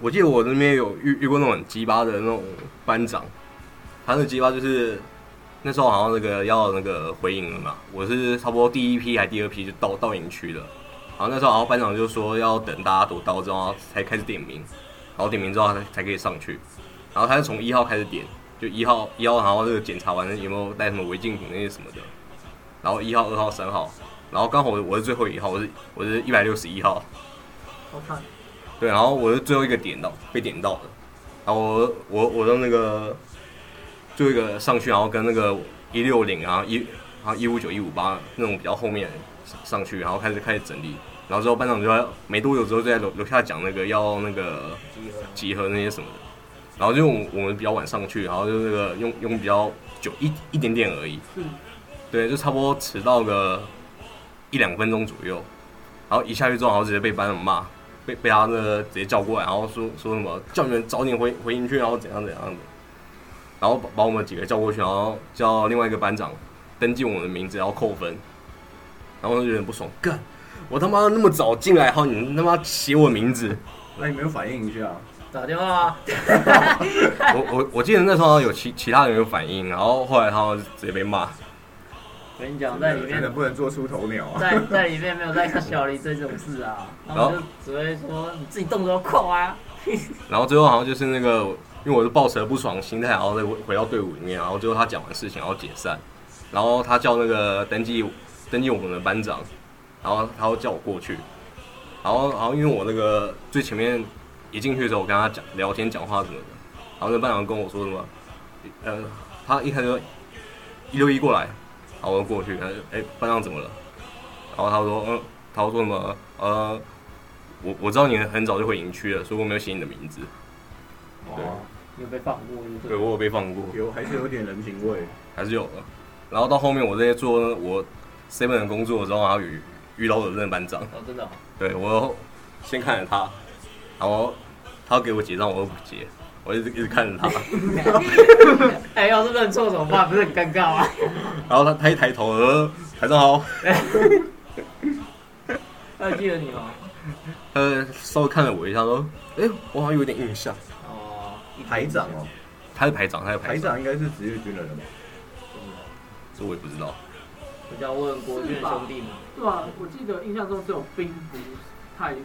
我记得我那边有遇遇过那种鸡巴的那种班长，他那鸡巴就是那时候好像那个要那个回营了嘛，我是差不多第一批还第二批就到到营区了，然后那时候好像班长就说要等大家都到之后才开始点名，然后点名之后才才可以上去，然后他是从一号开始点，就一号一号，然后这个检查完有没有带什么违禁品那些什么的，然后一号、二号、三号，然后刚好我我是最后一号，我是我是一百六十一号。好看，对，然后我是最后一个点到被点到的，然后我我我的那个最后一个上去，然后跟那个一六零，然后一然后一五九一五八那种比较后面上上去，然后开始开始整理，然后之后班长就在没多久之后就在楼楼下讲那个要那个集合那些什么的，然后就我们我们比较晚上去，然后就那个用用比较久一一点点而已，是对，就差不多迟到个一两分钟左右，然后一下去之后，然后直接被班长骂，被被他那个直接叫过来，然后说说什么叫你们早点回回营区，然后怎样怎样的，然后把把我们几个叫过去，然后叫另外一个班长登记我们的名字，然后扣分，然后有点不爽，干，我他妈那么早进来，然后你他妈写我名字，那你没有反应一下？打电话啊，我我我记得那时候有其其他人有反应，然后后来他们直接被骂，我跟你讲，在里面真的不能做出头鸟啊！在在里面没有在看小李这种事啊，然后就只会说你自己动作快啊，然后最后好像就是那个，因为我是抱持着不爽的心态，然后再回回到队伍里面，然后最后他讲完事情，然后解散，然后他叫那个登记登记我们的班长，然后他会叫我过去，然后然后因为我那个最前面一进去的时候，我跟他讲聊天讲话什么的，然后那班长跟我说什么，呃，他一开始就一六一过来，然后我就过去，他说哎班长怎么了？然后他说嗯，他说什么呃。我我知道你很早就回营区了，所以我没有写你的名字。对哦，你有被放过对？我有被放过，有还是有点人情味。还是有的。然后到后面我在做我 seven 的工作的时候，然后遇遇到我的那个班长，哦，真的哦，对我先看着他，然后他要给我结账，我又不结，我一直一直看着他，哎，要是认错怎么办？不是很尴尬吗？然后他他一抬头，呃，台上好，他还记得你吗？他稍微看了我一下，说，哎、我好像有点印象。哦，排长哦，他是排长，他是排排长，长应该是职业军人了吧？这我也不知道。我要问国军兄弟们，对啊？我记得印象中只有兵不太是，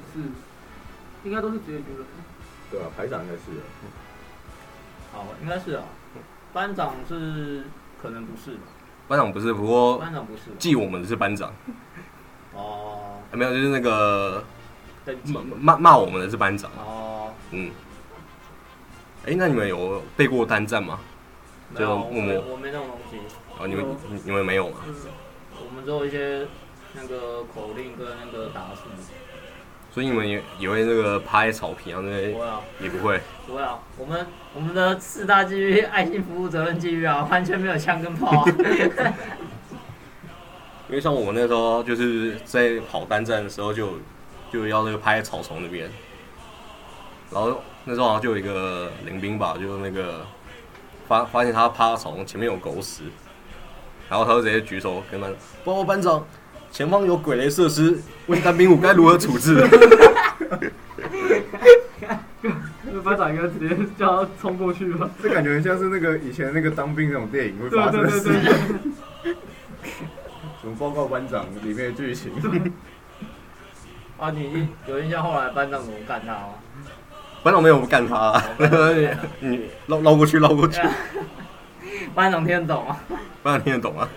应该都是职业军人。对啊，排长应该是。好，应该是啊。班长是可能不是吧？班长不是，不过班长不是吧。记我们的是班长，哦，没有，就是那个登记骂骂骂我们的是班长。哦，嗯，哎、那你们有背过单战吗？没有，就默默我没那种东西。哦，你们你你们没有吗？嗯，我们只有一些那个口令跟那个打数。所以你们也也会那个趴在草坪啊那些不会啊，也不会。不会啊，我们我们的四大纪律爱心服务责任纪律啊，完全没有枪跟炮啊。因为像我们那时候就是在跑单站的时候就就要那个拍草丛那边，然后那时候好像就有一个林兵吧，就那个发发现他趴在草丛前面有狗屎，然后他就直接举手跟班长报告班长，前方有鬼雷设施，问单兵五该如何处置。那个班长应该直接叫他冲过去吧。这感觉很像是那个以前那个当兵那种电影会对发生的事对情。对。什么报告班长里面的剧情？啊，你有印象后来班长怎么干他吗？班长没有干他、啊，你绕绕过去绕过去，班长听得懂啊？班长听得懂啊？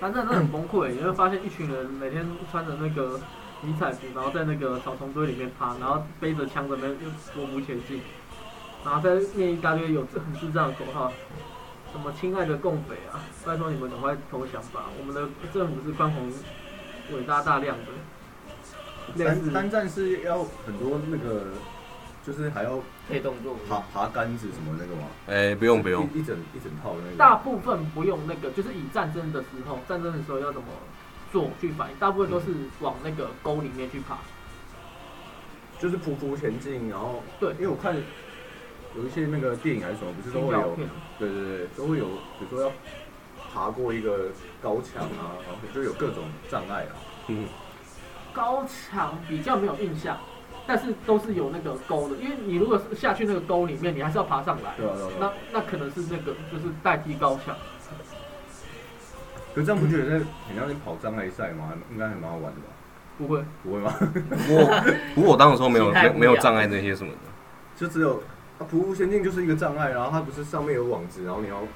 反正都很崩溃，你会发现一群人每天穿着那个迷彩服，然后在那个草丛堆里面趴，然后背着枪在那边又匍匐前进，然后在念一大堆有很智障的口号，什么“亲爱的共匪啊，拜托你们赶快投降吧，我们的政府是宽宏、伟大、大量的。”类似单单战是要很多那个，就是还要配动作。爬爬杆子什么那个吗？哎、不用不用，一一整一整套的那个。大部分不用那个，就是以战争的时候，战争的时候要怎么做去反应，大部分都是往那个沟里面去爬。就是匍匐前进，然后对因为我看有一些那个电影还是什么，不是都会有，对对对，都会有，比如说要爬过一个高墙啊，然后就有各种障碍啊。嗯，高墙比较没有印象，但是都是有那个沟的，因为你如果是下去那个沟里面，你还是要爬上来，对啊对啊对那啊。那可能是那个就是代替高墙。可是这样不觉得很像在跑障碍赛吗？应该还蛮好玩的吧？不会，不会吗？不过不过我当时候没有没没有障碍那些什么的。就只有啊，匍匐前进就是一个障碍，然后它不是上面有网子，然后你要哦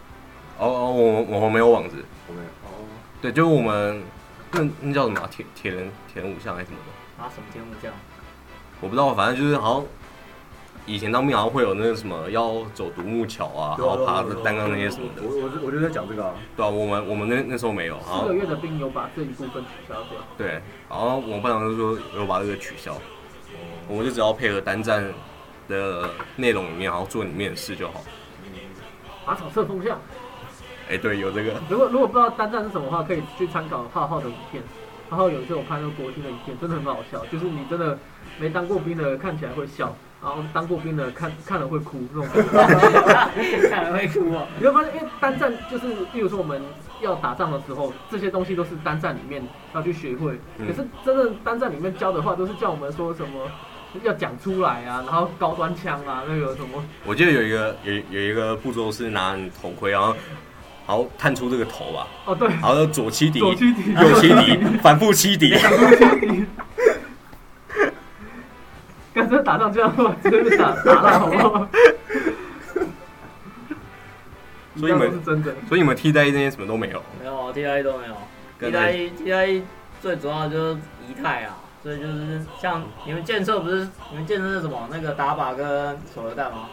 哦，我我们没有网子，我们哦，对，就是我们那那叫什么啊铁铁人铁人五项还是什么的，啊，什么天幕这样？我不知道，反正就是好像以前当兵好像会有那个什么要走独木桥啊，然后爬着单杠那些什么的，我我就我就在讲这个啊，对啊，我们我们那那时候没有，然后四个月的兵有把这一部分取消掉。对，然后我们班长就说有把这个取消，我们就只要配合单站的内容里面，然后做里面的事就好。马场侧风向。哎，对，有这个，如果如果不知道单站是什么的话，可以去参考浩浩的影片。浩浩有一次我看那个国庆的影片，真的很好笑，就是你真的没当过兵的看起来会笑，然后当过兵的看看了会哭那种感觉。看了会哭哦。你会发现，因为单战就是，例如说我们要打仗的时候，这些东西都是单战里面要去学会。嗯可是真正单战里面教的话，都是叫我们说什么要讲出来啊，然后高端枪啊，那个什么，我记得有一个有有一个步骤是拿你头盔，然后然后探出这个头吧，哦对，然后左七敌，左驱敌，右七敌，反复七敌。跟这打仗这样真的打打烂好不好？所以你们是真的。所以你们替代役那些什么都没有，没有 T I 都没有跟，T I T I 最主要就是仪态啊，所以就是像你们建设不是你们建设是什么那个打靶跟手榴弹吗？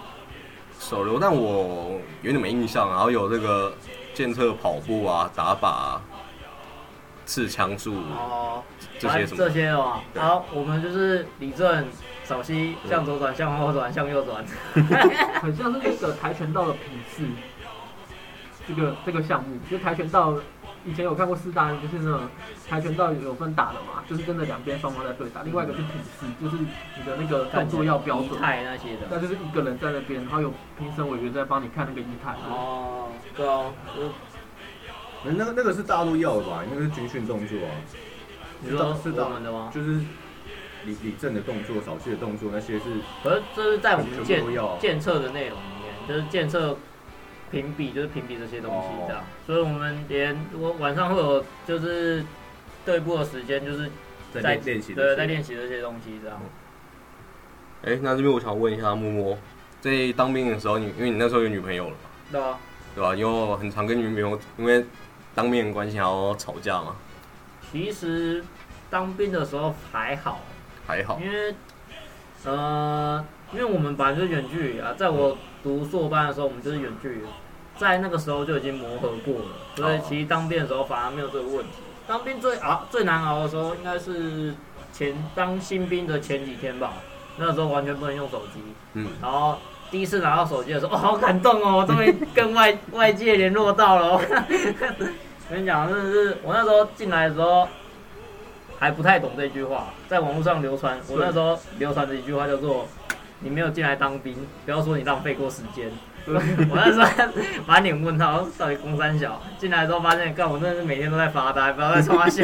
手榴弹我有点没印象，然后有这个监测跑步啊、打靶、啊、刺枪术哦，这些什么这些的嘛。对好，我们就是李正、扫西，向左转、向后转、向右转。很像是那个跆拳道的品势，这个这个项目，就跆拳道以前有看过四大，就是那种跆拳道有分打的嘛，就是真的两边双方在对打，另外一个是品势，就是你的那个动作要标仪准，态那些的。那就是一个人在那边，然后有评审委员在帮你看那个仪态。哦，对哦，那那个那个是大陆要的吧？那个是军训动作啊，你说是的我们的吗？就是李李正的动作、扫气的动作那些是可是这是在我们全建建测的内容里面，就是建测评比，就是评比这些东西这样。所以我们连我晚上会有就是对步的时间，就是在在练练习对在练习这些东西这样。哎，那这边我想问一下木木，在当兵的时候，你因为你那时候有女朋友了嘛，对啊，对吧？因为我很常跟女朋友因为当面的关系然后吵架嘛，其实当兵的时候还好，还好，因为呃，因为我们本来就是远距离啊，在我读硕班的时候，我们就是远距离，在那个时候就已经磨合过了，所以其实当兵的时候反而没有这个问题。当兵最熬最难熬的时候，应该是前当新兵的前几天吧，那时候完全不能用手机，嗯，然后第一次拿到手机的时候，哦，好感动哦，我终于跟外 外界联络到了、哦。我 跟你讲，真的是我那时候进来的时候还不太懂这句话，在网络上流传，我那时候流传的一句话叫做“你没有进来当兵，不要说你浪费过时间”。我那时候满脸问号，到底公三小进来之后发现，干我真的是每天都在发呆，不要再冲他笑。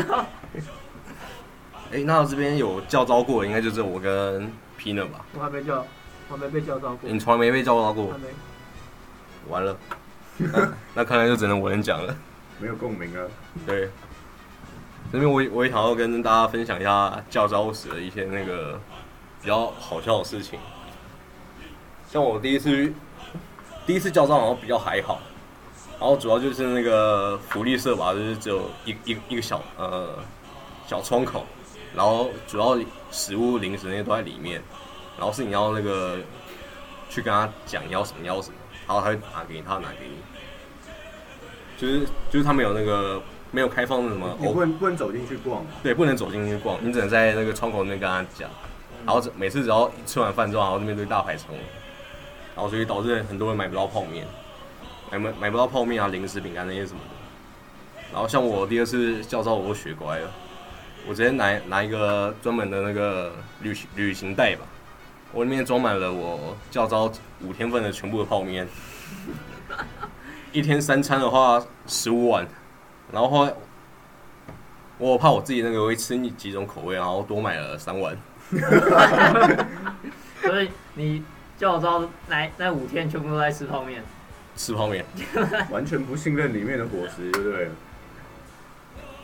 哎，那我这边有教招过的，应该就是我跟 Pina 吧？我还没叫，我还没被叫招过，你从来没被教招过还，没。完了，那那看来就只能我能讲了。没有共鸣啊。对，这边我也我也想要跟大家分享一下教招时的一些那个比较好笑的事情。像我第一次第一次教招好像比较还好，然后主要就是那个福利社吧，就是只有一一一个小呃小窗口，然后主要食物零食那些都在里面，然后是你要那个去跟他讲要什么要什么，然后他会拿给你，他会拿给你。就是就是他们有那个没有开放的什么你不能不能走进去逛，对，不能走进去逛，你只能在那个窗口那边跟他讲。然后每次只要吃完饭之后，然后那边都大排长龙，然后所以导致很多人买不到泡面，买买买不到泡面啊、零食、饼干那些什么的。然后像我第二次教招，我都学乖了，我直接拿拿一个专门的那个旅行旅行袋吧，我里面装满了我教招五天份的全部的泡面，一天三餐的话十五碗，然后后来我怕我自己那个会吃腻几种口味，然后多买了三碗。所以你教招来那五天全部都在吃泡面。吃泡面。完全不信任里面的伙食，对不对了？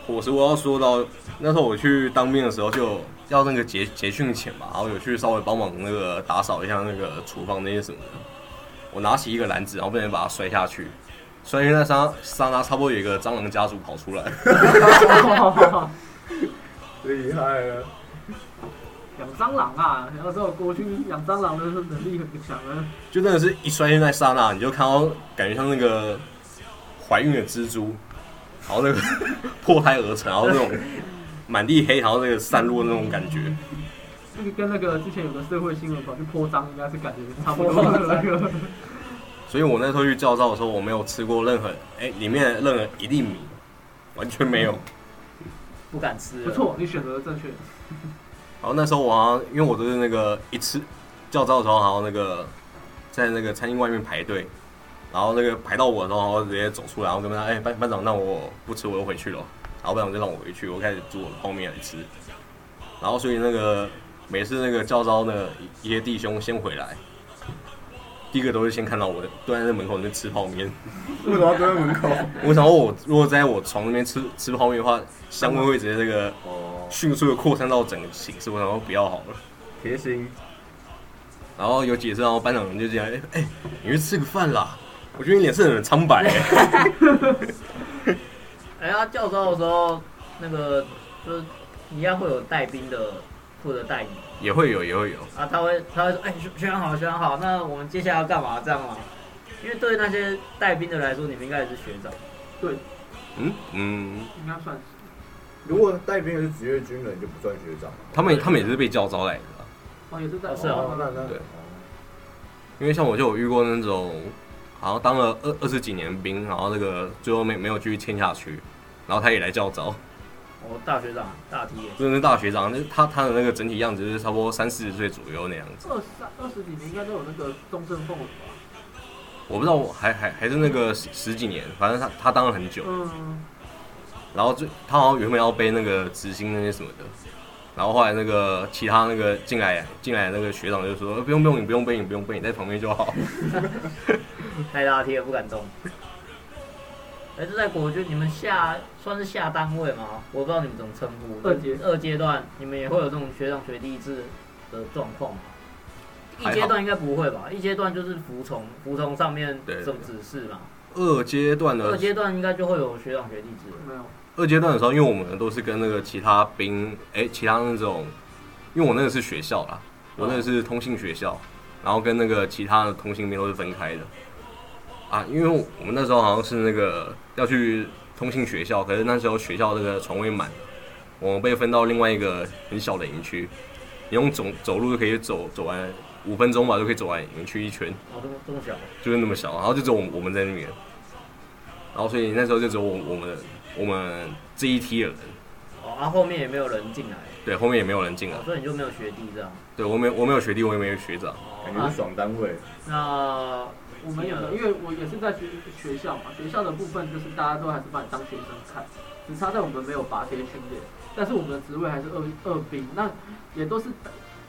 伙食我要说到那时候我去当兵的时候，就要那个结结训前嘛，然后有去稍微帮忙那个打扫一下那个厨房那些什么的。我拿起一个篮子，然后不小心把它摔下去，摔下去那刹刹那，差不多有一个蟑螂家族跑出来，厉害了！养蟑螂啊！有时候过去养蟑螂的能力很强啊。就真的是一摔下去那刹那，你就看到感觉像那个怀孕的蜘蛛，然后那个 破胎而成，然后那种满地黑，然后那个散落的那种感觉。那个跟那个之前有个社会新闻跑去泼脏，应该是感觉差不多的那个。所以我那时候去教招的时候，我没有吃过任何哎、里面的任何一粒米，完全没有。不敢吃。不错，你选择正确。然后那时候我好像因为我都是那个一吃教招的时候，好像那个在那个餐厅外面排队，然后那个排到我的时候，然后直接走出来，然后跟他哎、班班长，那我不吃，我就回去了。然后班长就让我回去，我开始煮我的泡面来吃。然后所以那个每次那个教招的一些弟兄先回来，第一个都会先看到我的蹲在那门口那边吃泡面。为什么要蹲在门口？我想说我如果在我床那边吃吃泡面的话，香味会直接这个哦，迅速的扩散到整个寝室，我想说不要好了。贴心。然后有几次，然后班长就这样，哎、哎、你去吃个饭啦。我觉得你脸色很苍白、哎 哎呀，教招的时候，那个就是一样会有带兵的负责带你也会有，也会有。啊，他会他会说，哎、学学长好，学长好，那我们接下来要干嘛？这样吗？因为对那些带兵的来说，你们应该也是学长。对嗯嗯，应该算是。如果带兵的是职业军人，就不算学长了。他们他们也是被叫招来的啦，哦，也是在。哦是哦那那对哦因为像我就有遇过那种，好像当了二二十几年兵，然后那个最后没没有继续签下去，然后他也来叫招，我大学长大 T 耶，真的是大学长，那他他的那个整体样子就是差不多三四十岁左右那样子。二三二十几年应该都有那个中正凤尾吧？我不知道我还还还是那个十十几年，反正他他当了很久，嗯，然后最他好像原本要背那个执行那些什么的，然后后来那个其他那个进来进来那个学长就说、呃不用不用你不用背你不用背你在旁边就好。太大 T 了，不敢动。哎、这在国军你们下算是下单位吗？我不知道你们怎么称呼。二阶二阶段，你们也会有这种学长学弟制的状况吗？一阶段应该不会吧？一阶段就是服从，服从上面这种指示嘛。二阶段的二阶段应该就会有学长学弟制。没有。二阶段的时候，因为我们都是跟那个其他兵，哎、其他那种，因为我那个是学校啦，我那个是通信学校，然后跟那个其他的通信兵都是分开的。啊，因为我们那时候好像是那个要去通信学校，可是那时候学校那个床位满，我们被分到另外一个很小的营区，你用走走路就可以走走完五分钟吧，就可以走完营区一圈。哦，这么这么小，就是那么小，然后就只有我们我们在那边，然后所以那时候就只有我我们我们这一批的人，哦，啊，后面也没有人进来，对，后面也没有人进来哦，，所以你就没有学弟这样。对我没我没有学弟，我也没有学长，感觉是爽单位。那我们有的，因为我也是在学学校嘛，学校的部分就是大家都还是把你当学生看，只差在我们没有拔贴训练，但是我们的职位还是二二兵，那也都是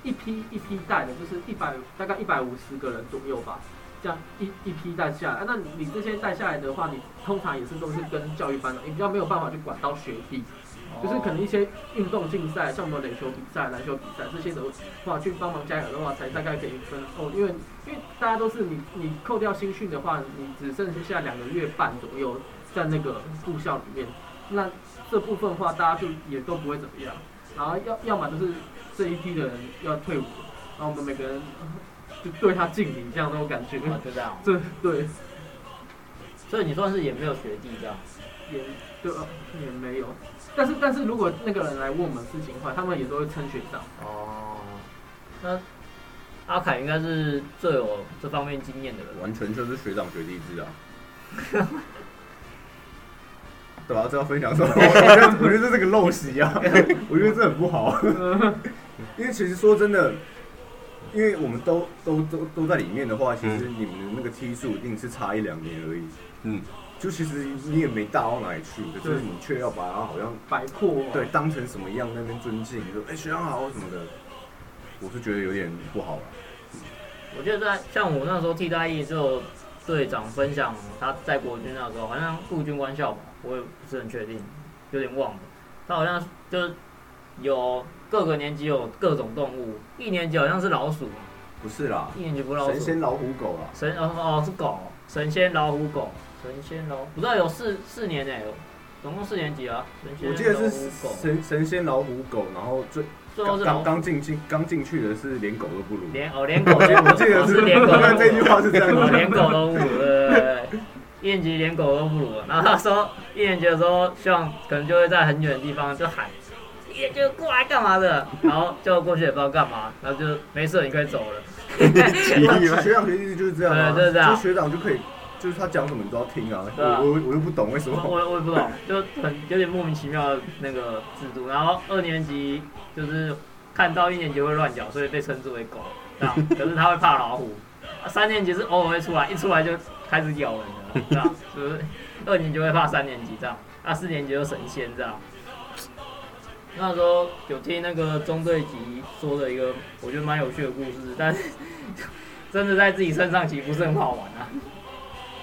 一批一批带的，就是一百大概一百五十个人左右吧，这样一一批带下来，那你你这些带下来的话，你通常也是都是跟教育班的，你比较没有办法去管到学弟，就是可能一些运动竞赛，像我们垒球比赛、篮球比赛这些的话，去帮忙加油的话，才大概可以分哦。因为因为大家都是你你扣掉新训的话，你只剩下两个月半左右在那个部校里面，那这部分的话，大家就也都不会怎么样。然后要要么就是这一批的人要退伍，然后我们每个人呃就对他敬礼，这样那种感觉。哦就这样，这对所以你算是也没有学弟这样。也对啊也没有，但是但是如果那个人来问我们事情的话，他们也都会称学长。哦，那阿凯应该是最有这方面经验的人。完全就是学长学弟制啊。对啊，这要分享什么？我觉得我觉得这是个陋习啊，我觉得这很不好。因为其实说真的，因为我们都都都都在里面的话，其实你们的那个梯数一定是差一两年而已。嗯，就其实你也没大到哪里去，可是你却要把它好像摆阔、对，当成什么样那边尊敬，说哎、学长好什么的。我是觉得有点不好了。我记得在像我那时候替代役就有队长分享他在国军那时候，好像陆军官校吧，我也不是很确定，有点忘了。他好像就是有各个年级有各种动物，一年级好像是老鼠，不是啦，一年级不是老鼠，神仙老虎狗啦，神哦哦是狗，神仙老虎狗，神仙老不知道有四四年呢、总共四年级啊，神仙我记得是虎狗，神神仙老虎狗，然后最最后是刚刚进进刚进去的是连狗都不如。连哦连狗都不如，我记得哦是连狗但这句话是这样。连狗都不如，对对对对，一年级连狗都不如。然后他说一年级的时候，希望可能就会在很远的地方就喊，一年级过来干嘛的？然后就过去也不知道干嘛，然后就没事，你可以走了。学长学弟就是这样啊，对就是这样就学长就可以，就是他讲什么你都要听啊。啊我我我又不懂为什么。我我也不懂，就很有点莫名其妙的那个制度。然后二年级就是看到一年级会乱叫，所以被称之为狗，这样。可是他会怕老虎。啊三年级是偶尔会出来，一出来就开始咬人了，这样。就是二年级会怕三年级这样，啊四年级就神仙这样。那时候有听那个中队级说的一个我觉得蛮有趣的故事，但是 真的在自己身上其实不是很好玩啊。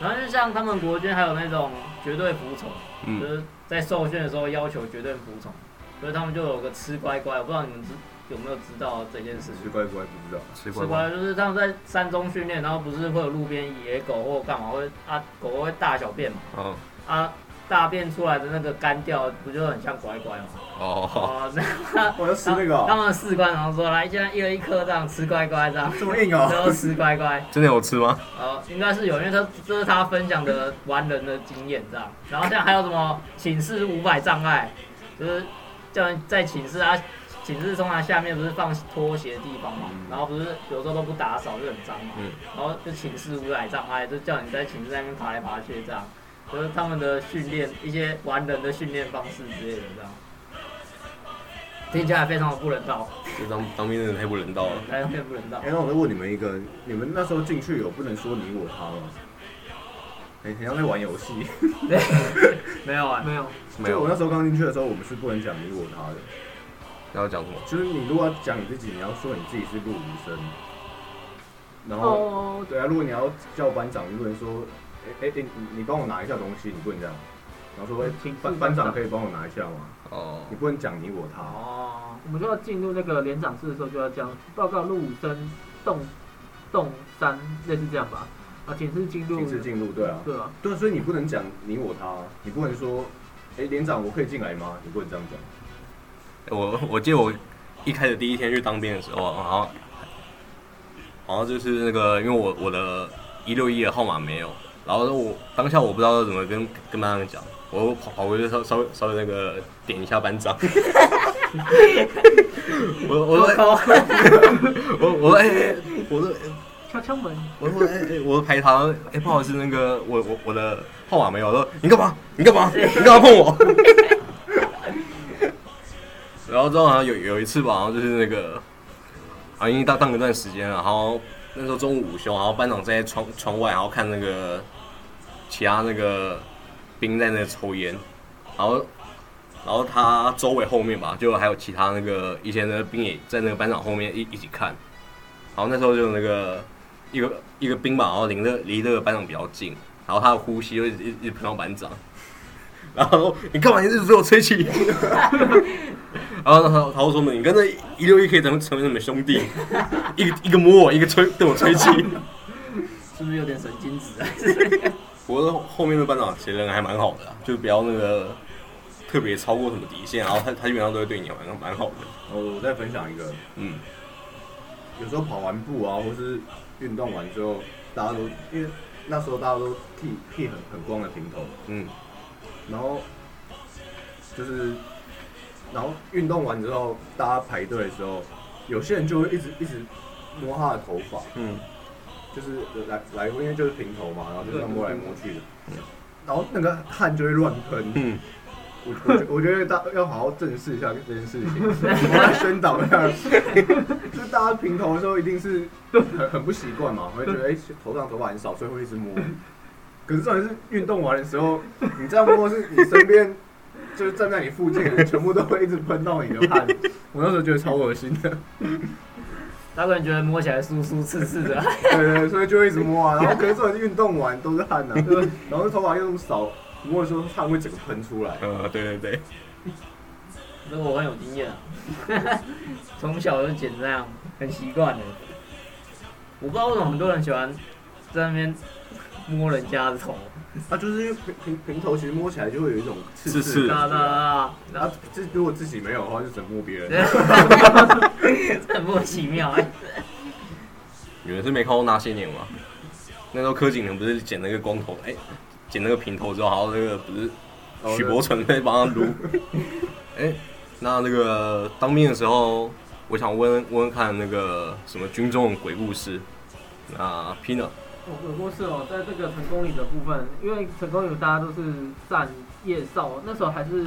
然后就像他们国军还有那种绝对服从，就嗯，是在受训的时候要求绝对服从，所以他们就有个吃乖乖，我不知道你们知有没有知道这件事情。吃乖乖不知道，吃吃乖就是他们在山中训练，然后不是会有路边野狗或干嘛会啊狗会大小便嘛。哦。啊大便出来的那个干掉不就很像乖乖吗？哦，哦，那 我要吃那个他哦，们士官然后说来现在一人一颗这样吃乖乖这样，这么硬哦。然后吃乖乖。真的有吃吗？哦，应该是有，因为他这是他分享的玩人的经验这样。然后像还有什么寝室五百障碍，就是叫人在寝室啊，寝室通常下面不是放拖鞋的地方嘛，然后不是有时候都不打扫就很脏嘛，嗯然后就寝室五百障碍，就叫你在寝室那边爬来爬去这样，就是他们的训练一些玩人的训练方式之类的这样。听起来非常的不人道，这当当兵的人太不人道了。非常不人道哎，。那我再问你们一个，你们那时候进去有不能说你我他吗？很很像在玩游戏。没有啊，没有，没有就我那，时候刚进去的时候，我们是不能讲你我他的。要讲什么？就是你如果要讲你自己，你要说你自己是陆医生。然后，哦，对啊，如果你要叫班长，你不能说，哎哎哎，你你帮我拿一下东西，你不能这样。然后说，哎请班班长可以帮我拿一下吗？哦，你不能讲你我他。哦，我们就要进入那个连长室的时候，就要讲报告入伍生动动三，类似这样吧。啊，寝室进入，寝室进入，对啊，对啊，对啊，所以你不能讲你我他，你不能说，哎，连长我可以进来吗？你不能这样讲。我我记得我一开始第一天去当兵的时候，好像好像就是那个，因为我我的一六一的号码没有，然后我当下我不知道怎么跟跟班长讲，我跑跑回去稍稍微稍微那个点一下班长，我我说哎 我我说哎哎我说敲敲门，我说哎哎我说排堂哎不好意思那个我我我的号码没有，我说你干嘛？你干嘛？你干嘛碰我？然后之后好像有有一次吧，然后就是那个，啊，因为当当一段时间了，然后那时候中午午休，然后班长在窗窗外，然后看那个其他那个兵在那抽烟，然后然后他周围后面吧，就还有其他那个以前的兵也在那个班长后面一一起看，然后那时候就那个一个一个兵吧，然后离那离那个班长比较近，然后他的呼吸就一直一直喷到班长，然后你干嘛一直对我吹气？然后他他就说你跟那一六一可以成成为什么兄弟？一个一个摸我，一个吹对我吹气。是不是有点神经质啊？不过后面的班长其实人还蛮好的啦，就不要那个特别超过什么底线，然后他他基本上都会对你蛮蛮好的。然后我再分享一个，嗯，有时候跑完步啊，或是运动完之后，大家都因为那时候大家都剃剃很很光的平头，嗯，然后就是，然后运动完之后，大家排队的时候，有些人就会一直一直摸他的头发，嗯，就是来来，因为就是平头嘛，然后就是这样摸来摸去的，然后那个汗就会乱喷。嗯，我我觉我觉得大要好好正视一下这件事情，我来宣导一下，就是大家平头的时候一定是很很不习惯嘛，会觉得哎、头上头发很少，所以会一直摸。可是重点是运动完的时候，你这样摸是你身边 就是站在你附近全部都会一直喷到你的汗，我那时候觉得超恶心的。他可能觉得摸起来酥酥刺刺的，对对，所以就会一直摸啊。然后可是这种运动完都是汗呐、然后头发又那么少，摸的时候汗会整个喷出来。呃，对对对，这个我很有经验啊，从小就剪这样，很习惯的。我不知道为什么很多人喜欢在那边摸人家的头，啊，就是因为平平平头其实摸起来就会有一种刺刺刺哒哒哒，然后这如果自己没有的话，就只能摸别人。这 很莫名其妙哎。你们是没看过那些年吗？那时候柯景腾不是剪了一个光头，哎、剪那个平头之后，然后那个不是哦许伯纯在帮他撸。哎、那那个当兵的时候，我想问问问看那个什么军中的鬼故事。那 Pina，我有过是哦，在这个成功岭的部分，因为成功岭大家都是站夜哨，那时候还是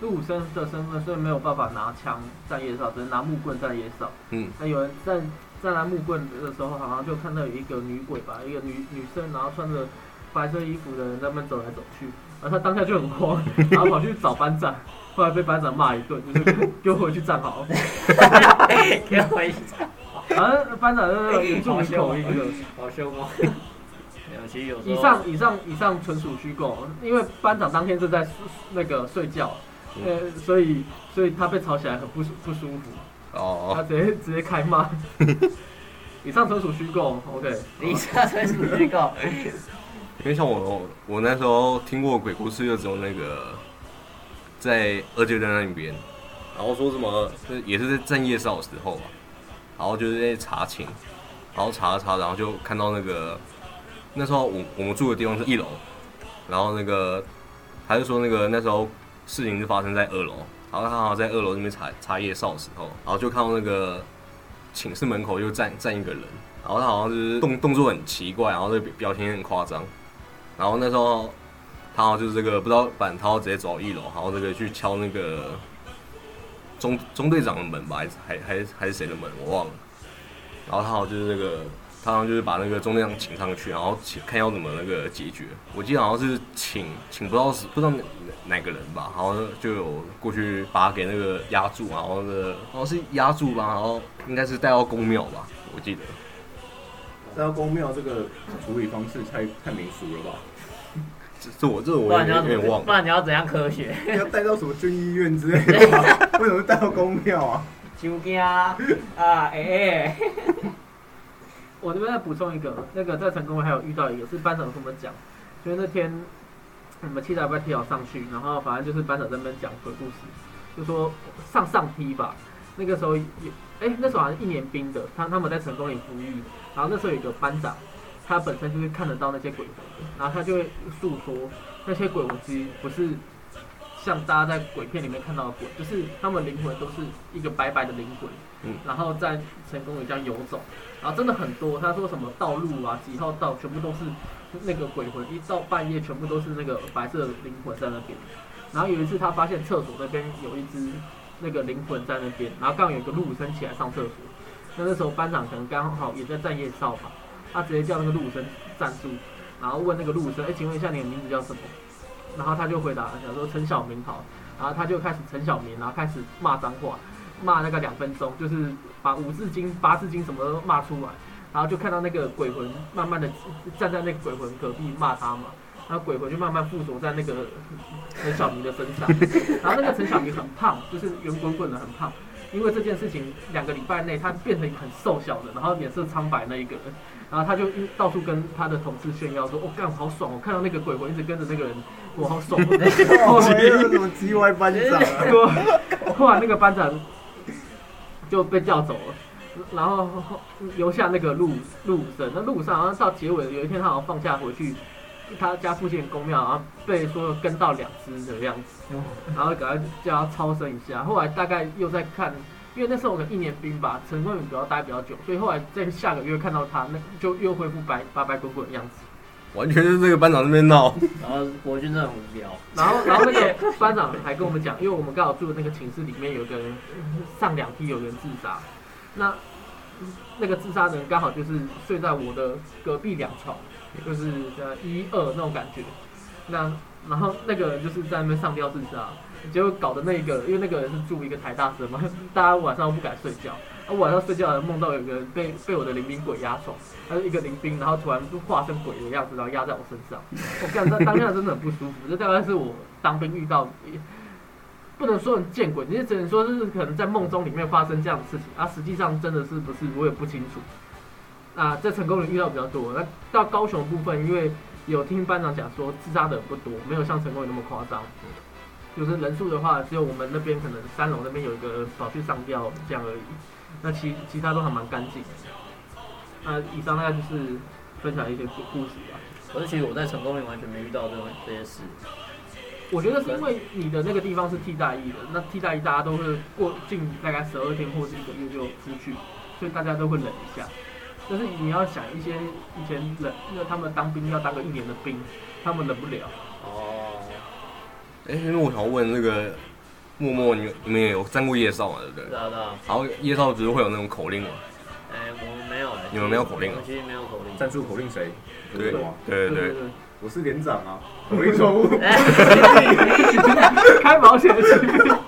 入伍生的身份，所以没有办法拿枪站夜哨，只能拿木棍站夜哨。嗯，那有人站站在木棍的时候，好像就看到有一个女鬼吧，一个女女生，然后穿着白色衣服的人在那边走来走去，然后他当下就很慌，然后跑去找班长，后来被班长骂一顿，就是 给我回去站好。给我一下，然后班长那个原住民口音的。好凶哦。没有，其实有以上以上以上纯属虚构，因为班长当天正在那个睡觉，呃，所以所以他被吵起来很不舒不舒服，哦他哦，直接直接开骂。以上纯属虚构，OK。以上纯属虚构。因为像我，我那时候听过鬼故事，就只有那个在二阶段那边，然后说什么，就是也是在正夜哨的时候吧，然后就是在查寝，然后查了查，然后就看到那个那时候我我们住的地方是一楼，然后那个他就说那个那时候事情是发生在二楼，然后他好像在二楼那边查查夜哨的时候，然后就看到那个寝室门口就站站一个人，然后他好像就是动动作很奇怪，然后这表情很夸张，然后那时候他好像就是这个不知道板涛直接走到一楼，然后这个去敲那个中中队长的门吧，还是还还还是谁的门我忘了，然后他好像就是那个他好像就是把那个中队长请上去，然后请看要怎么那个解决，我记得好像是请请不知道是不知道哪哪个人吧，然后就有过去把他给那个压住，然后那个好像是压住吧，然后应该是带到公庙吧，我记得。带到公庙这个处理方式太太民俗了吧？这这我这我不然你要怎么？有点忘了。不然你要怎样科学？要带到什么军医院之类的 吗？为什么带到公庙啊？酒惊啊！哎哎，我这边再补充一个，那个在成功还有遇到一个是班长跟我们讲，就是那天我们七大班提早上去，然后反正就是班长在那边讲鬼故事，就说上上梯吧，那个时候有，哎、那时候好像一年兵的，他他们在成功里服役，然后那时候有一个班长，他本身就是看得到那些鬼魂的，然后他就会诉说那些鬼魂其实不是像大家在鬼片里面看到的鬼，就是他们灵魂都是一个白白的灵魂，嗯然后在成功里这样游走。然后真的很多，他说什么道路啊，几号道，全部都是那个鬼魂，一到半夜全部都是那个白色的灵魂在那边。然后有一次他发现厕所那边有一只那个灵魂在那边，然后刚好有一个陆武生起来上厕所，那那时候班长可能刚好也在站夜哨吧，他直接叫那个陆武生站住，然后问那个陆武生，哎，请问一下你的名字叫什么？然后他就回答，想说陈小明好，然后他就开始陈小明，然后开始骂脏话，骂那个两分钟，就是把五字经、八字经什么都骂出来，然后就看到那个鬼魂慢慢的站在那个鬼魂隔壁骂他嘛，然后鬼魂就慢慢附着在那个陈小明的身上，然后那个陈小明很胖，就是圆滚滚的很胖，因为这件事情两个礼拜内他变成很瘦小的，然后脸色苍白那一个人，然后他就到处跟他的同事炫耀说，我、哦、干好爽，我看到那个鬼魂一直跟着那个人，我好爽。哦，还有什么 G Y 班长啊？后来那个班长就被叫走了，然后留下那个陆陆武生。那陆武生好像到结尾有一天他好像放假回去他家附近的公庙，然后被说跟到两只的样子，然后给他叫他超生一下。后来大概又在看，因为那时候我们一年兵吧，成功比较待比较久，所以后来在下个月看到他，那就又恢复白白白滚滚的样子。完全是这个班长那边闹。然后国军真的很无聊。然后，然后那个班长还跟我们讲，因为我们刚好住的那个寝室里面有个人上两梯有人自杀，那那个自杀的人刚好就是睡在我的隔壁两床，就是呃一二那种感觉。那然后那个人就是在那边上吊自杀，结果搞得那个，因为那个人是住一个台大生嘛，大家晚上都不敢睡觉，啊，晚上睡觉梦到有个人被被我的临兵鬼压床，他是一个临兵，然后突然就化身鬼的样子，然后压在我身上，我感觉当下真的很不舒服。这大概是我当兵遇到，不能说很见鬼，你只能说是可能在梦中里面发生这样的事情，啊，实际上真的是不是我也不清楚。啊，在成功人遇到比较多，那到高雄部分，因为有听班长讲说自杀的不多，没有像成功人那么夸张。就是人数的话，只有我们那边可能三楼那边有一个跑去上吊这样而已。那其其他都还蛮干净。那以上大概就是分享一些故故事吧。可是其实我在成功里完全没遇到这种这些事。我觉得是因为你的那个地方是替代役的，那替代役大家都会过近大概十二天或是一个月就出去，所以大家都会忍一下。但是你要想一些以前忍，因为他们当兵要当个一年的兵，他们忍不了。哦，哎，因为我想问那个默默，你你们也有站过夜少嘛？对不对知？道知道。然后夜少只是会有那种口令嘛？哎，我们没有哎。你们没有口令啊我们其实没有口令。战术口令谁？对我吗？对对对，对，我是连长啊，口令错误。开保险的。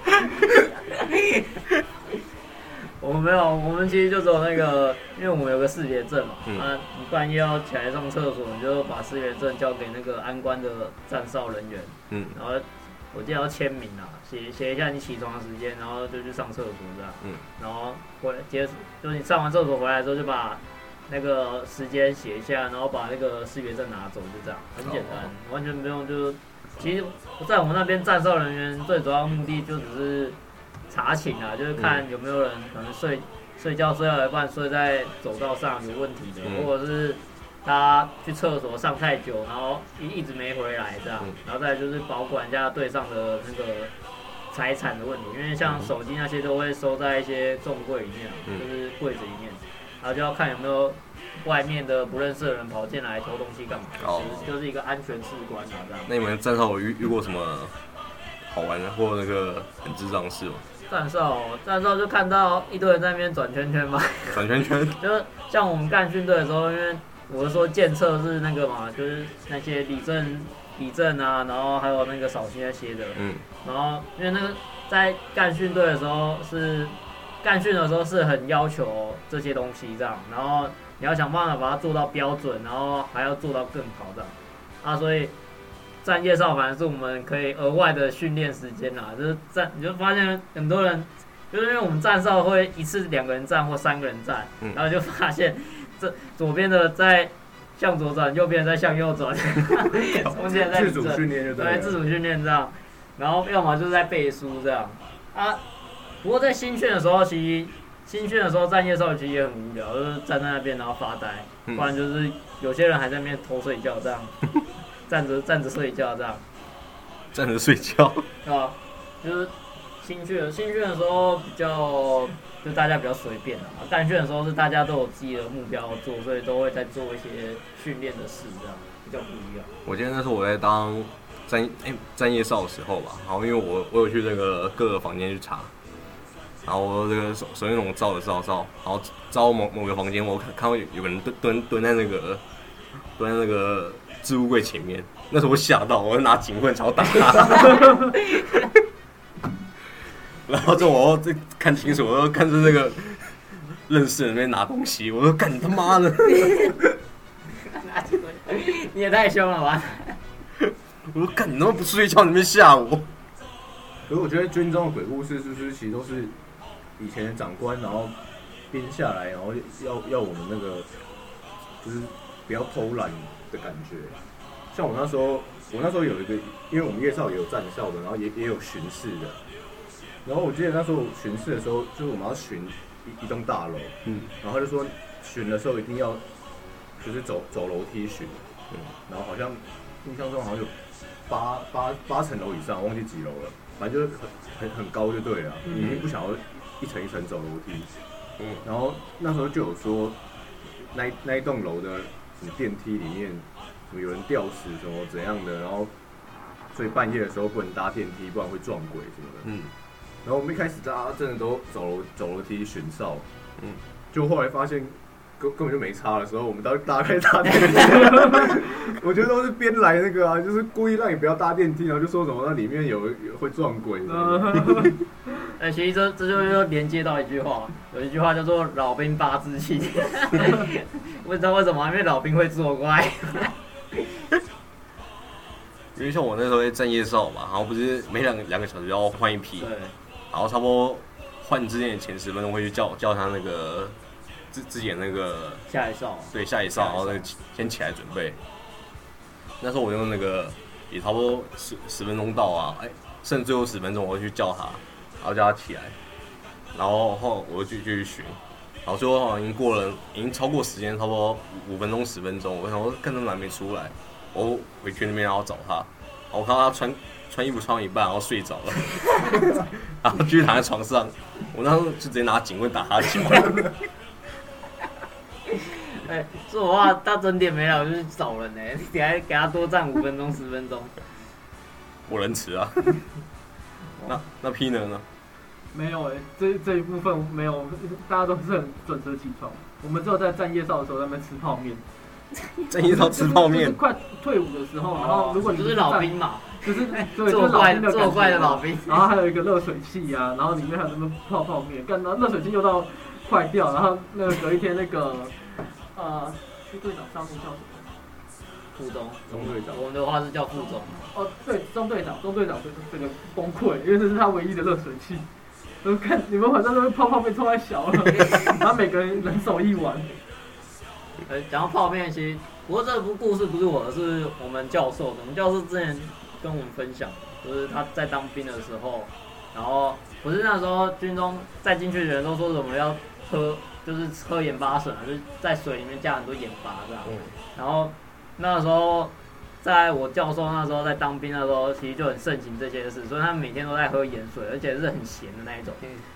我们没有，我们其实就只有那个，因为我们有个识别证嘛，嗯啊，你半夜要起来上厕所，你就把识别证交给那个安官的站哨人员，嗯然后我记得要签名啊，写写一下你起床的时间，然后就去上厕所这样，嗯，然后回结束，就是你上完厕所回来之后就把那个时间写一下，然后把那个识别证拿走，就这样，很简单，哦完全不用就，其实在我们那边站哨人员最主要目的就只是查寝啊，就是看有没有人可能睡睡觉睡到一半睡在走道上有问题的，嗯。或者是他去厕所上太久，然后一一直没回来这样，嗯。然后再就是保管一下队上的那个财产的问题，因为像手机那些都会收在一些重柜里面就是柜子里面，然后就要看有没有外面的不认识的人跑进来偷东西干嘛，哦。就是就是一个安全士官啊这样。那你们站哨有遇遇过什么好玩的或那个很智障的事吗？站哨，站哨就看到一堆人在那边转圈圈嘛，转圈圈，就是像我们干训队的时候，因为我是说建测是那个嘛，就是那些李正、李正啊，然后还有那个扫兴那些的，嗯。然后因为那个在干训队的时候是干训的时候是很要求这些东西这样，然后你要想办法把它做到标准，然后还要做到更好这样。啊，所以站夜哨反而是我们可以额外的训练时间啦，就是站你就发现很多人。就是因为我们站哨会一次两个人站或三个人站，嗯。然后就发现这左边的在向左转，右边的在向右转，中间在自主训练就对。自主训练这样，然后要么就是在背书这样啊。不过在新训的时候，其实新训的时候站夜哨其实也很无聊，就是站在那边然后发呆，嗯不然就是有些人还在那边偷睡觉这样，站着站着睡觉这样，站着睡觉，对吧？就是新训新训的时候比较就大家比较随便啊，干训的时候是大家都有自己的目标做，所以都会在做一些训练的事这样，比较不一样。我记得那时候我在当战哎战夜哨的时候吧，然后因为我我有去那个各个房间去查，然后我这个手手电筒照着照照，然后照某某个房间，我看看到有有个人蹲蹲蹲在那个蹲在那个置物柜前面，那时候我吓到，我就拿警棍朝打他。然后这我这看清楚，我又看着那个认识的人在那边拿东西，我说干你他妈的！你也太凶了吧！我说干你他妈不睡觉，你们吓我！可是我觉得军中的鬼故事是不是其实都是以前的长官，然后编下来，然后要要我们那个就是不要偷懒的感觉。像我那时候，我那时候有一个，因为我们夜校也有站校的，然后也也有巡视的。然后我记得那时候巡视的时候，就是我们要巡一一栋大楼，嗯，然后他就说巡的时候一定要就是走走楼梯巡，嗯然后好像印象中好像有八八八层楼以上，忘记几楼了，反正就是很很很高就对了，嗯你已经不想要一层一层走楼梯。嗯然后那时候就有说，那一那一栋楼的什么电梯里面，什么有人吊死什么怎样的，然后所以半夜的时候不能搭电梯，不然会撞鬼什么的。嗯然后我们一开始大家真的都走楼走楼梯巡哨，嗯，就后来发现根根本就没差的时候，我们大大概搭电梯，我觉得都是编来那个啊，就是故意让你不要搭电梯，然后就说什么那里面有有会撞鬼 哎，其实这这就又连接到一句话，有一句话叫做“老兵八字气”，不知道为什么，因为老兵会作怪。因为像我那时候在站夜哨嘛，然后不是每两两个小时要换一批，对，然后差不多换之前的前十分钟会去叫叫他那个自自己的那个下一哨，对下一哨，然后那个起先起来准备。那时候我用那个也差不多十十分钟到啊，哎，剩最后十分钟我会去叫他，然后叫他起来，然后后我就继续巡，然后最后好像已经过了，已经超过时间，差不多五分钟十分钟，我想说看他们还没出来，我回去那边然后找他，然后我看到他穿穿衣服穿到一半然后睡着了，然后继续躺在床上，我那时候就直接拿警棍打他脚。哎，说实话，到整点没了，我就去找人呢，你还给他多站五分钟十分钟。我仁慈啊。那那 P 呢呢？没有哎、这这一部分没有，大家都是很准时起床。我们只有在站夜哨的时候在那边吃泡面，站夜哨吃泡就是面，快退伍的时候，然后如果你就是老兵嘛，就是对，作就是老的作怪的老兵。然后还有一个热水器啊，然后里面还有什么泡泡面，干然后热水器又到坏掉，然后那个隔一天那个呃，区队长上面叫什么？副中，中队长我们的话是叫副中。哦，对，中队长，中队长这个这个崩溃，因为这是他唯一的热水器。我看你们晚上都是泡泡面冲太小了，然后每个人人手一碗。呃，讲到泡面，其实不过这部故事不是我的，是我们教授的。我们教授之前跟我们分享，就是他在当兵的时候，然后不是那时候军中再进去的人都说什么要喝，就是喝盐巴水啊，就是在水里面加很多盐巴这样。嗯然后那时候，在我教授那时候在当兵的时候，其实就很盛行这些事，所以他们每天都在喝盐水，而且是很咸的那一种。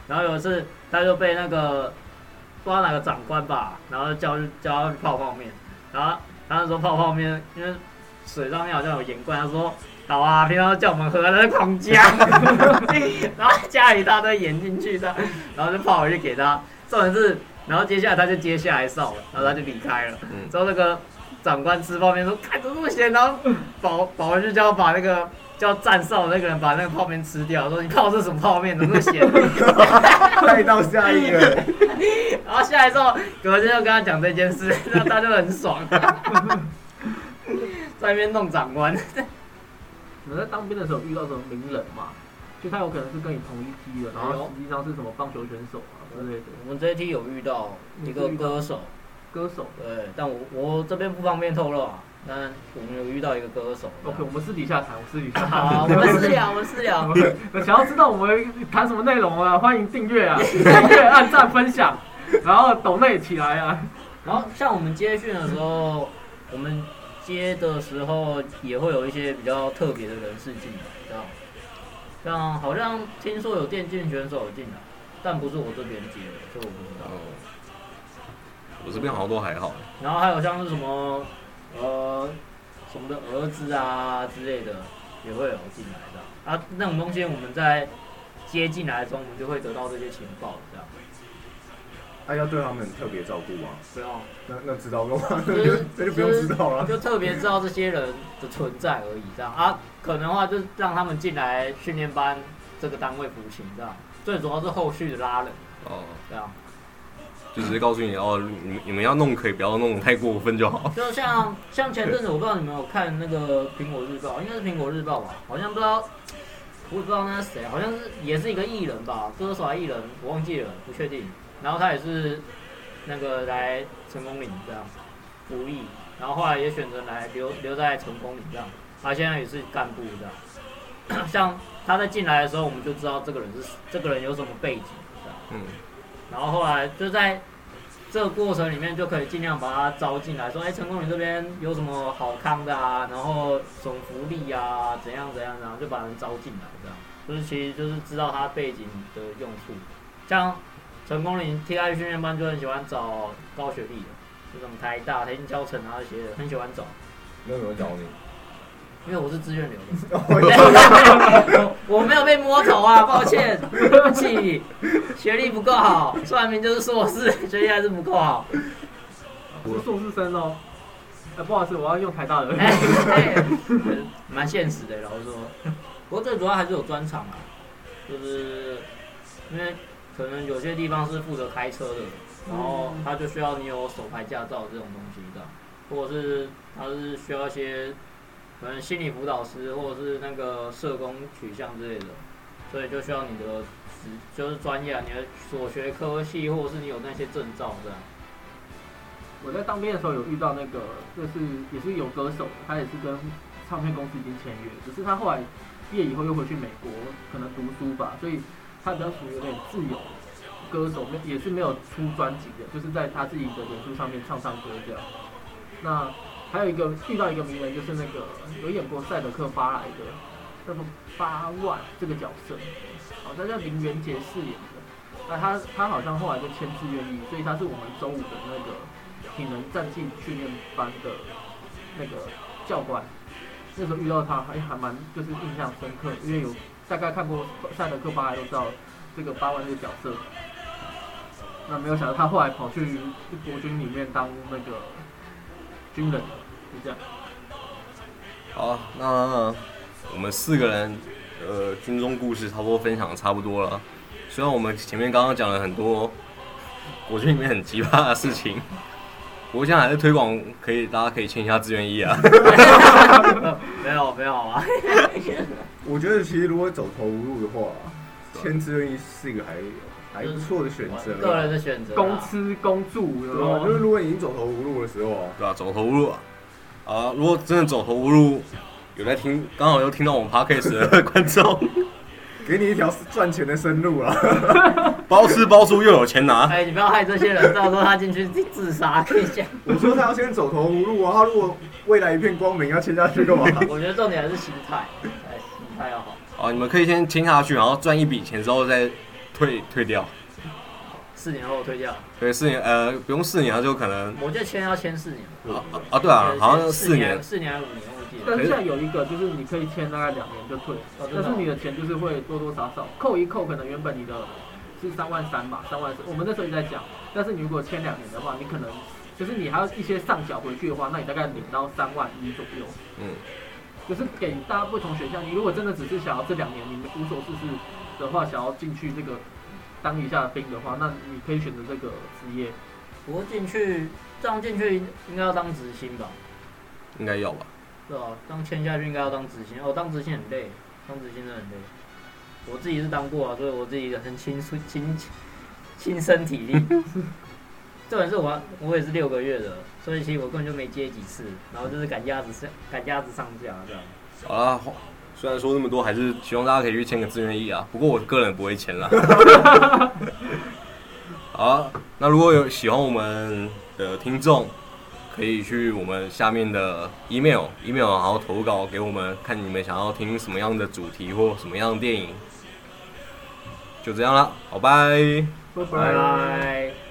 然后有一次，他就被那个不知道哪个长官吧，然后叫去叫他去泡泡面，然后他那时候泡泡面，因为水上面好像有盐罐，他说。好啊，平常都叫我们喝，他在狂加，然后加一大堆盐进去的，然后就泡回去给他。重点是，然后接下来他就接下来哨了，然后他就离开了。嗯，之后那个长官吃泡面说：“看怎么那么咸？”然后保保回去就要把那个叫站哨的那个人把那个泡面吃掉，说：“你泡的是什么泡面？怎么那么咸 带到下一个，？” 然后下来之后，隔天就跟他讲这件事，然后他就很爽，在那边弄长官。你们在当兵的时候遇到什么名人嘛？就他有可能是跟你同一批的，然后实际上是什么棒球选手啊之类的我们这一期有遇到一个歌手，歌手。对，但我我这边不方便透露啊。但我们有遇到一个歌手。OK，我们私底下谈，我私底下好，谈。我们私聊，我们私聊。想要知道我们谈什么内容啊？欢迎订阅啊，订阅、按赞、分享，然后抖内起来啊。然后像我们接训的时候，我们接的时候也会有一些比较特别的人士进来，这样。像好像听说有电竞选手有进来，但不是我这边接的，这我不知道。哦，我这边好像都还好，然后还有像是什么呃什么的儿子啊之类的，也会有进来的。啊，那种东西我们在接进来的时候，我们就会得到这些情报，这样。啊，要对他们特别照顾吗？不要。那那知道干嘛？就是 那就不用知道了。就特别知道这些人的存在而已，这样啊，可能的话就是让他们进来训练班这个单位服勤，这样，最主要是后续的拉人，哦，这样，就直接告诉你哦，你们你们要弄可以不要弄太过分就好。就像 像前阵子我不知道你们有看那个苹果日报，应该是苹果日报吧，好像不知道，我也不知道那是谁，好像是也是一个艺人吧，歌手还艺人，我忘记了，不确定，然后他也是那个来成功岭这样服役，然后后来也选择来留留在成功岭这样，他现在也是干部这样，像他在进来的时候，我们就知道这个人是这个人有什么背景这样。嗯，然后后来就在这个过程里面，就可以尽量把他招进来，说，哎，成功你这边有什么好康的啊？然后什么福利啊？怎样怎样，然后就把人招进来，这样，就是其实就是知道他背景的用处。像成功岭 TI 训练班就很喜欢找高学历的，就什么台大、台新教程啊这些的，很喜欢找，那怎么找你？因为我是自愿留的。我 我没有被摸头啊，抱歉，对不起，学历不够好，虽然明就是硕士，学历还是不够好。我是硕士生哦。哎，不好意思，我要用台大的。蛮现实的，老实说。不过最主要还是有专长啊，就是因为可能有些地方是负责开车的，然后他就需要你有手牌驾照这种东西的，或者是他是需要一些可能心理辅导师或者是那个社工取向之类的，所以就需要你的职就是专业啊，你的所学科系或者是你有那些证照这样。我在当兵的时候有遇到那个，就是也是有歌手，他也是跟唱片公司已经签约，只是他后来毕业以后又回去美国，可能读书吧，所以他比较属于有点自由歌手，没也是没有出专辑的，就是在他自己的脸书上面唱唱歌这样。那还有一个遇到一个名人，就是那个有演过《赛德克·巴莱》的叫做八万这个角色，好像叫林元杰饰演的。那他他好像后来就签自愿意，所以他是我们周五的那个体能战技训练班的那个教官。那时候遇到他，还还蛮就是印象深刻，因为有大概看过《赛德克·巴莱》都知道这个八万这个角色。那没有想到他后来跑去国军里面当那个军人，就这样。好，那我们四个人呃军中故事差不多分享的差不多了。虽然我们前面刚刚讲了很多国军里面很奇葩的事情，不过现在还是推广可以，大家可以签一下志愿役啊。没有没有啊，我觉得其实如果走投无路的话，签志愿役是一个还还不错的选择啊。个人的选择啊。公吃公住，对啊，有就是如果已经走投无路的时候啊，对吧、走投无路啊！啊，如果真的走投无路，有在听，刚好又听到我们 podcast 的观众，给你一条赚钱的生路啊。包吃包住又有钱拿，哎，你不要害这些人，到时候他进去自杀，可以讲。我说他要先走投无路啊，他如果未来一片光明，要签下去干嘛？我觉得重点还是心态，哎，心态要好。哦，你们可以先签下去，然后赚一笔钱之后再退退掉。四年后退掉，对，四年呃不用四年，就可能我觉得签要签四年。啊啊啊对啊，好像四四年，四年还是五年，我记但得。是现在有一个就是你可以签大概两年就退，但是你的钱就是会多多少少扣一扣，可能原本你的是三万三嘛，三万四，我们那时候也在讲，但是你如果签两年的话，你可能就是你还要一些上缴回去的话，那你大概领到三万一左右，嗯，就是给大家不同选项。你如果真的只是想要这两年你们无所事事的话，想要进去这个当一下兵的话，那你可以选择这个职业。不过进去这样进去应该要当执行吧？应该要吧。对吧？当签下去应该要当执行，哦，当执行很累，当执行真的很累。我自己是当过啊，所以我自己很亲亲亲身体力。这本是我我也是六个月的，所以其实我根本就没接几次，然后就是赶鸭子上赶鸭子上架这样。好啦，虽然说那么多，还是希望大家可以去签个自愿意啊。不过我个人不会签啦。好啊，那如果有喜欢我们的听众，可以去我们下面的 email email，然后投稿给我们，看你们想要听什么样的主题或什么样的电影。就这样啦，好拜。拜拜拜。